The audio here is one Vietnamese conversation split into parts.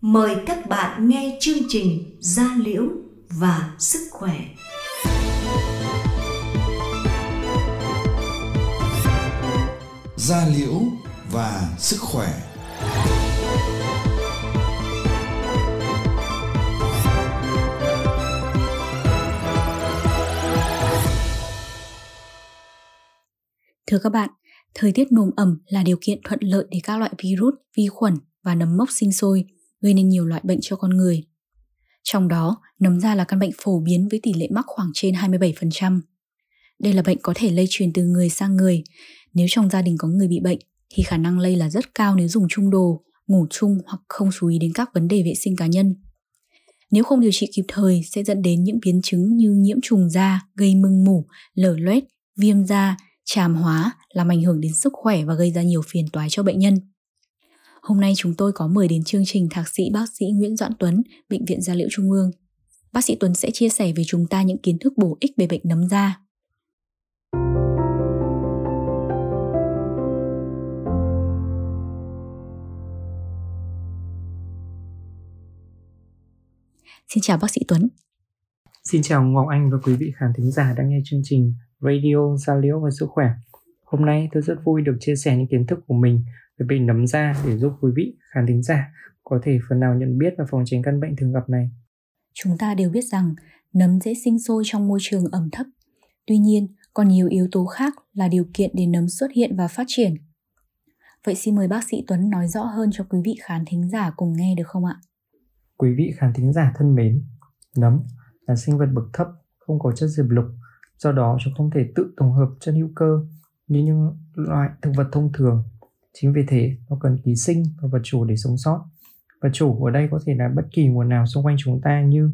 Mời các bạn nghe chương trình Gia Liễu và Sức Khỏe. Gia Liễu và Sức Khỏe Thưa các bạn, thời tiết nồm ẩm là điều kiện thuận lợi để các loại virus, vi khuẩn và nấm mốc sinh sôi, gây nên nhiều loại bệnh cho con người. Trong đó, nấm da là căn bệnh phổ biến với tỷ lệ mắc khoảng trên 27%. Đây là bệnh có thể lây truyền từ người sang người. Nếu trong gia đình có người bị bệnh, thì khả năng lây là rất cao nếu dùng chung đồ, ngủ chung hoặc không chú ý đến các vấn đề vệ sinh cá nhân. Nếu không điều trị kịp thời sẽ dẫn đến những biến chứng như nhiễm trùng da, gây mưng mủ, lở loét, viêm da, tràm hóa, làm ảnh hưởng đến sức khỏe và gây ra nhiều phiền toái cho bệnh nhân. Hôm nay chúng tôi có mời đến chương trình thạc sĩ bác sĩ Nguyễn Doãn Tuấn, Bệnh viện Gia Liễu Trung ương. Bác sĩ Tuấn sẽ chia sẻ với chúng ta những kiến thức bổ ích về bệnh nấm da. Xin chào bác sĩ Tuấn. Xin chào Ngọc Anh và quý vị khán thính giả đang nghe chương trình Radio Giao Liễu và Sức Khỏe. Hôm nay tôi rất vui được chia sẻ những kiến thức của mình về bệnh nấm da để giúp quý vị khán thính giả có thể phần nào nhận biết và phòng tránh căn bệnh thường gặp này. Chúng ta đều biết rằng nấm dễ sinh sôi trong môi trường ẩm thấp. Tuy nhiên, còn nhiều yếu tố khác là điều kiện để nấm xuất hiện và phát triển. Vậy xin mời bác sĩ Tuấn nói rõ hơn cho quý vị khán thính giả cùng nghe được không ạ? Quý vị khán thính giả thân mến, nấm là sinh vật bậc thấp, không có chất diệp lục, do đó chúng không thể tự tổng hợp chất hữu cơ như những loại thực vật thông thường. Chính vì thế, nó cần ký sinh và vật chủ để sống sót. Vật chủ ở đây có thể là bất kỳ nguồn nào xung quanh chúng ta như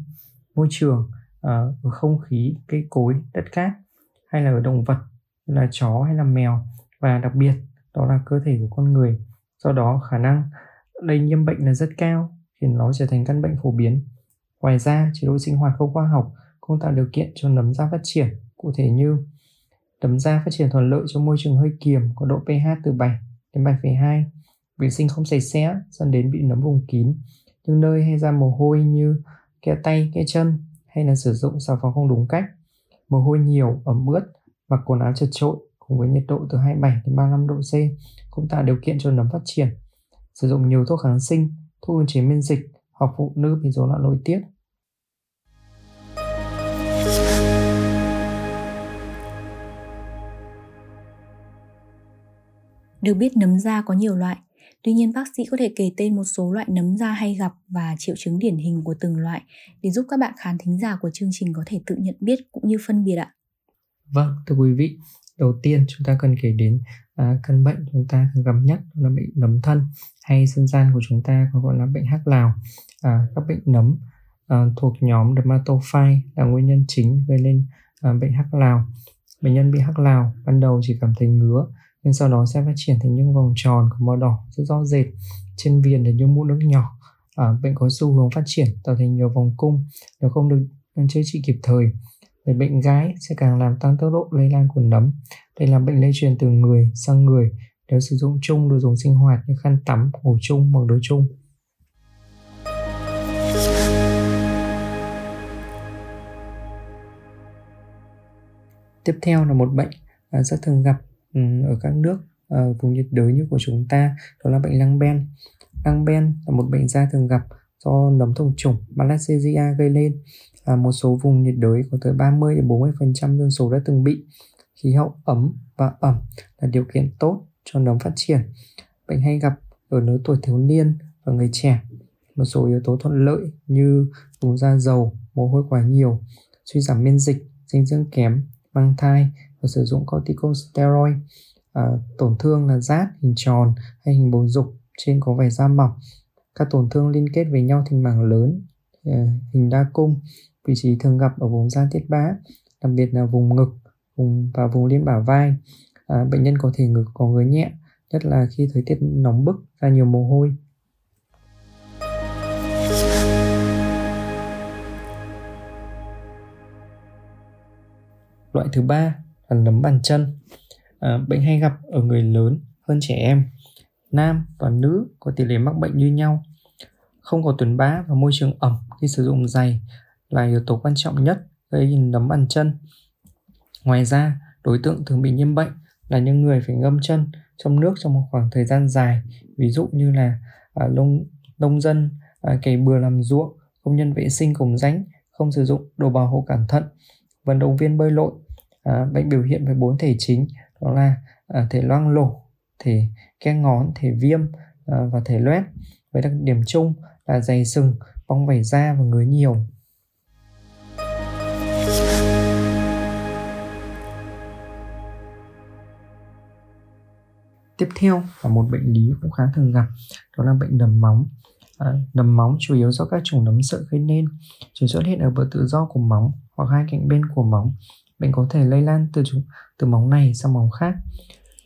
môi trường, ờ, ở không khí, cây cối, đất cát hay là ở động vật như là chó hay là mèo và đặc biệt đó là cơ thể của con người. Do đó khả năng lây nhiễm bệnh là rất cao khiến nó trở thành căn bệnh phổ biến. Ngoài ra, chế độ sinh hoạt không khoa học không tạo điều kiện cho nấm da phát triển cụ thể như đấm da phát triển thuận lợi trong môi trường hơi kiềm có độ pH từ 7 đến 7,2, vệ sinh không sạch sẽ dẫn đến bị nấm vùng kín, những nơi hay ra mồ hôi như kẽ tay, kẽ chân hay là sử dụng xà phòng không đúng cách, mồ hôi nhiều, ẩm ướt, mặc quần áo chật trội cùng với nhiệt độ từ 27 đến 35 độ C cũng tạo điều kiện cho nấm phát triển. Sử dụng nhiều thuốc kháng sinh, thuốc ức chế miễn dịch hoặc phụ nữ bị rối loạn nội tiết. Được biết nấm da có nhiều loại, tuy nhiên bác sĩ có thể kể tên một số loại nấm da hay gặp và triệu chứng điển hình của từng loại để giúp các bạn khán thính giả của chương trình có thể tự nhận biết cũng như phân biệt ạ. Vâng, thưa quý vị, đầu tiên chúng ta cần kể đến à, căn bệnh chúng ta thường gặp nhất là bệnh nấm thân hay dân gian của chúng ta còn gọi là bệnh hắc lào. À, các bệnh nấm à, thuộc nhóm dermatophyte là nguyên nhân chính gây nên à, bệnh hắc lào. Bệnh nhân bị hắc lào ban đầu chỉ cảm thấy ngứa nhưng sau đó sẽ phát triển thành những vòng tròn có màu đỏ rất rõ rệt. Trên viền là những mụn nước nhỏ à, bệnh có xu hướng phát triển tạo thành nhiều vòng cung nếu không được chữa trị kịp thời. Về bệnh gái sẽ càng làm tăng tốc độ lây lan của nấm. Đây là bệnh lây truyền từ người sang người. Nếu sử dụng chung đồ dùng sinh hoạt như khăn tắm ngủ chung mặc đồ chung. Tiếp theo là một bệnh à, rất thường gặp. Ừ, ở các nước uh, vùng nhiệt đới như của chúng ta đó là bệnh lăng ben. Lăng ben là một bệnh da thường gặp do nấm thông trùng Malassezia gây lên. À, một số vùng nhiệt đới có tới 30 đến 40 phần trăm dân số đã từng bị. Khí hậu ấm và ẩm là điều kiện tốt cho nấm phát triển. Bệnh hay gặp ở lứa tuổi thiếu niên và người trẻ. Một số yếu tố thuận lợi như vùng da dầu mồ hôi quá nhiều suy giảm miễn dịch dinh dưỡng kém mang thai và sử dụng corticosteroid à, tổn thương là rát hình tròn hay hình bầu dục trên có vẻ da mỏng. Các tổn thương liên kết với nhau thành mảng lớn à, hình đa cung vị trí thường gặp ở vùng da tiết bã đặc biệt là vùng ngực vùng và vùng liên bả vai. À, bệnh nhân có thể ngực có ngứa nhẹ nhất là khi thời tiết nóng bức ra nhiều mồ hôi. Loại thứ ba là nấm bàn chân à, bệnh hay gặp ở người lớn hơn trẻ em nam và nữ có tỷ lệ mắc bệnh như nhau Không có tuyến bá và môi trường ẩm khi sử dụng giày là yếu tố quan trọng nhất gây nấm bàn chân. Ngoài ra, đối tượng thường bị nhiễm bệnh là những người phải ngâm chân trong nước trong một khoảng thời gian dài, ví dụ như là à, nông nông dân à, cày bừa làm ruộng, công nhân vệ sinh cùng rãnh, không sử dụng đồ bảo hộ cẩn thận, vận động viên bơi lội. À, bệnh biểu hiện với bốn thể chính đó là à, thể loang lổ, thể ke ngón, thể viêm à, và thể loét với đặc điểm chung là dày sừng, bong vảy da và ngứa nhiều. Tiếp theo là một bệnh lý cũng khá thường gặp, đó là bệnh đầm móng. À, đầm móng chủ yếu do các chủng nấm sợi gây nên, chúng xuất hiện ở bờ tự do của móng hoặc hai cạnh bên của móng. Bệnh có thể lây lan từ chúng từ móng này sang móng khác.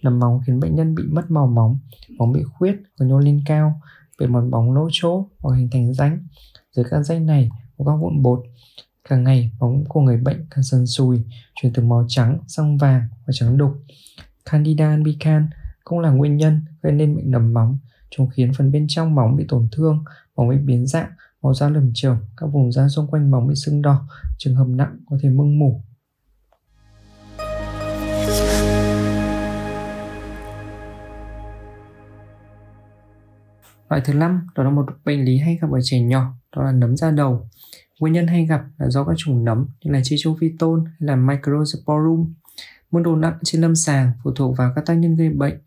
nấm móng khiến bệnh nhân bị mất màu móng, móng bị khuyết và nhô lên cao, bề mặt bóng lỗ chỗ hoặc hình thành rãnh. Dưới các rãnh này có các vụn bột. Càng ngày, móng của người bệnh càng dần sùi, chuyển từ màu trắng sang vàng và trắng đục. Candida albicans cũng là nguyên nhân gây nên bệnh nấm móng. Chúng khiến phần bên trong móng bị tổn thương, móng bị biến dạng, màu da lởm chởm, các vùng da xung quanh móng bị sưng đỏ, trường hợp nặng có thể mưng mủ. Loại thứ năm đó là một bệnh lý hay gặp ở trẻ nhỏ, đó là nấm da đầu. Nguyên nhân hay gặp là do các chủng nấm như là Trichophyton hay là Microsporum. Mức độ nặng trên lâm sàng phụ thuộc vào các tác nhân gây bệnh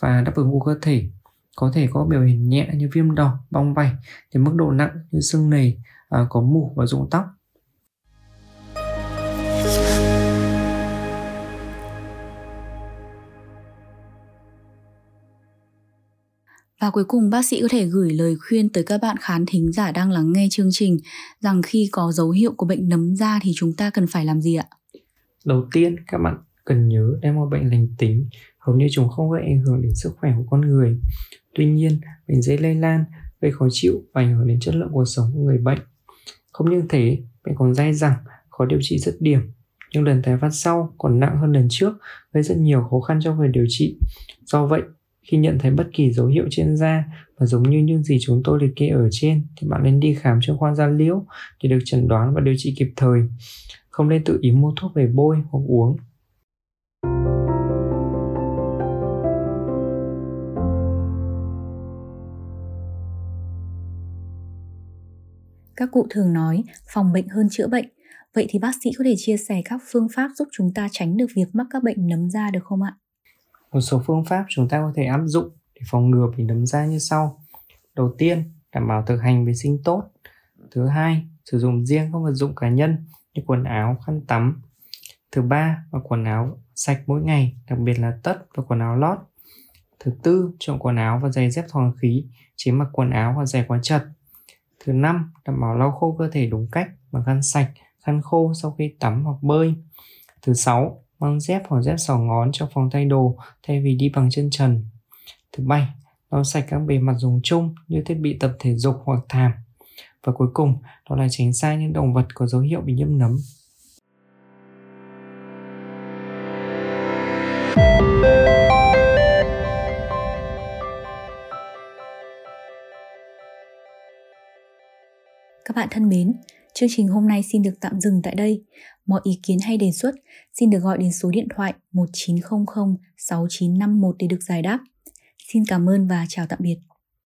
và đáp ứng của cơ thể. Có thể có biểu hiện nhẹ như viêm đỏ, bong vảy, thì mức độ nặng như sưng nề, à, có mủ và rụng tóc. Và cuối cùng bác sĩ có thể gửi lời khuyên tới các bạn khán thính giả đang lắng nghe chương trình rằng khi có dấu hiệu của bệnh nấm da thì chúng ta cần phải làm gì ạ? Đầu tiên các bạn cần nhớ đây là bệnh lành tính, hầu như chúng không gây ảnh hưởng đến sức khỏe của con người. Tuy nhiên, bệnh dễ lây lan, gây khó chịu và ảnh hưởng đến chất lượng cuộc sống của người bệnh. Không những thế, bệnh còn dai dẳng, khó điều trị rất điểm. Nhưng lần tái phát sau còn nặng hơn lần trước, gây rất nhiều khó khăn cho người điều trị. Do vậy, khi nhận thấy bất kỳ dấu hiệu trên da và giống như những gì chúng tôi liệt kê ở trên thì bạn nên đi khám chuyên khoa da liễu để được chẩn đoán và điều trị kịp thời. Không nên tự ý mua thuốc về bôi hoặc uống. Các cụ thường nói, phòng bệnh hơn chữa bệnh. Vậy thì bác sĩ có thể chia sẻ các phương pháp giúp chúng ta tránh được việc mắc các bệnh nấm da được không ạ? Một số phương pháp chúng ta có thể áp dụng để phòng ngừa bị nấm da như sau. Đầu tiên, đảm bảo thực hành vệ sinh tốt. Thứ hai, sử dụng riêng các vật dụng cá nhân như quần áo, khăn tắm. Thứ ba, mặc quần áo sạch mỗi ngày, đặc biệt là tất và quần áo lót. Thứ tư, chọn quần áo và giày dép thoáng khí, chỉ mặc quần áo và giày quá chật. Thứ năm, đảm bảo lau khô cơ thể đúng cách bằng khăn sạch, khăn khô sau khi tắm hoặc bơi. Thứ sáu, mang dép hoặc dép sỏ ngón trong phòng thay đồ thay vì đi bằng chân trần. Thứ bảy, lau sạch các bề mặt dùng chung như thiết bị tập thể dục hoặc thảm. Và cuối cùng, đó là tránh xa những động vật có dấu hiệu bị nhiễm nấm. Các bạn thân mến, chương trình hôm nay xin được tạm dừng tại đây. Mọi ý kiến hay đề xuất xin được gọi đến số điện thoại 1900 6951 để được giải đáp. Xin cảm ơn và chào tạm biệt.